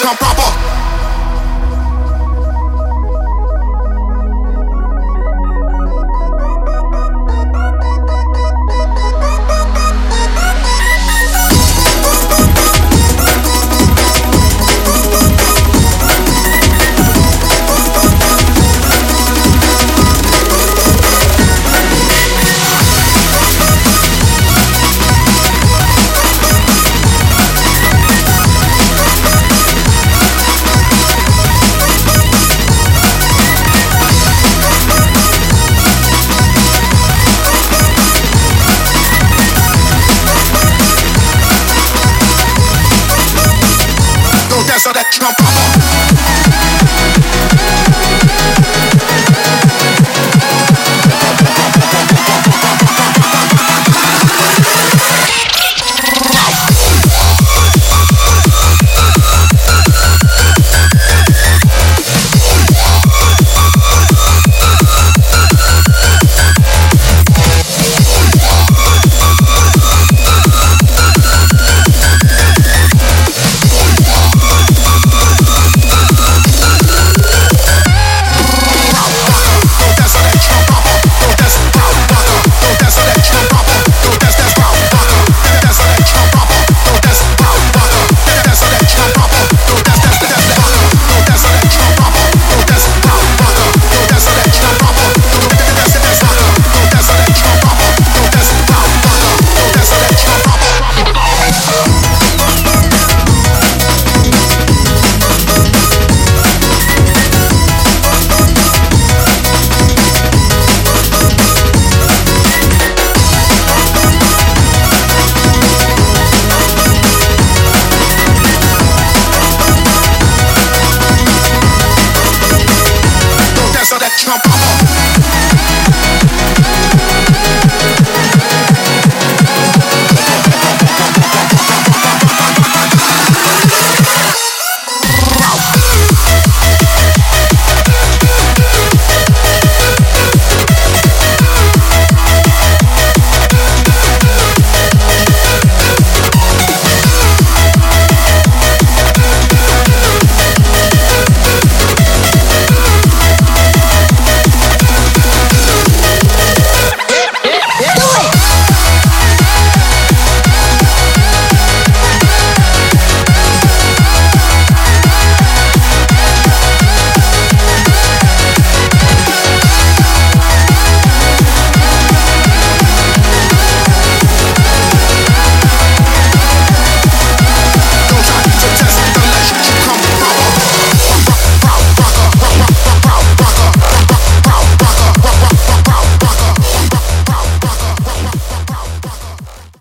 come proper. Trump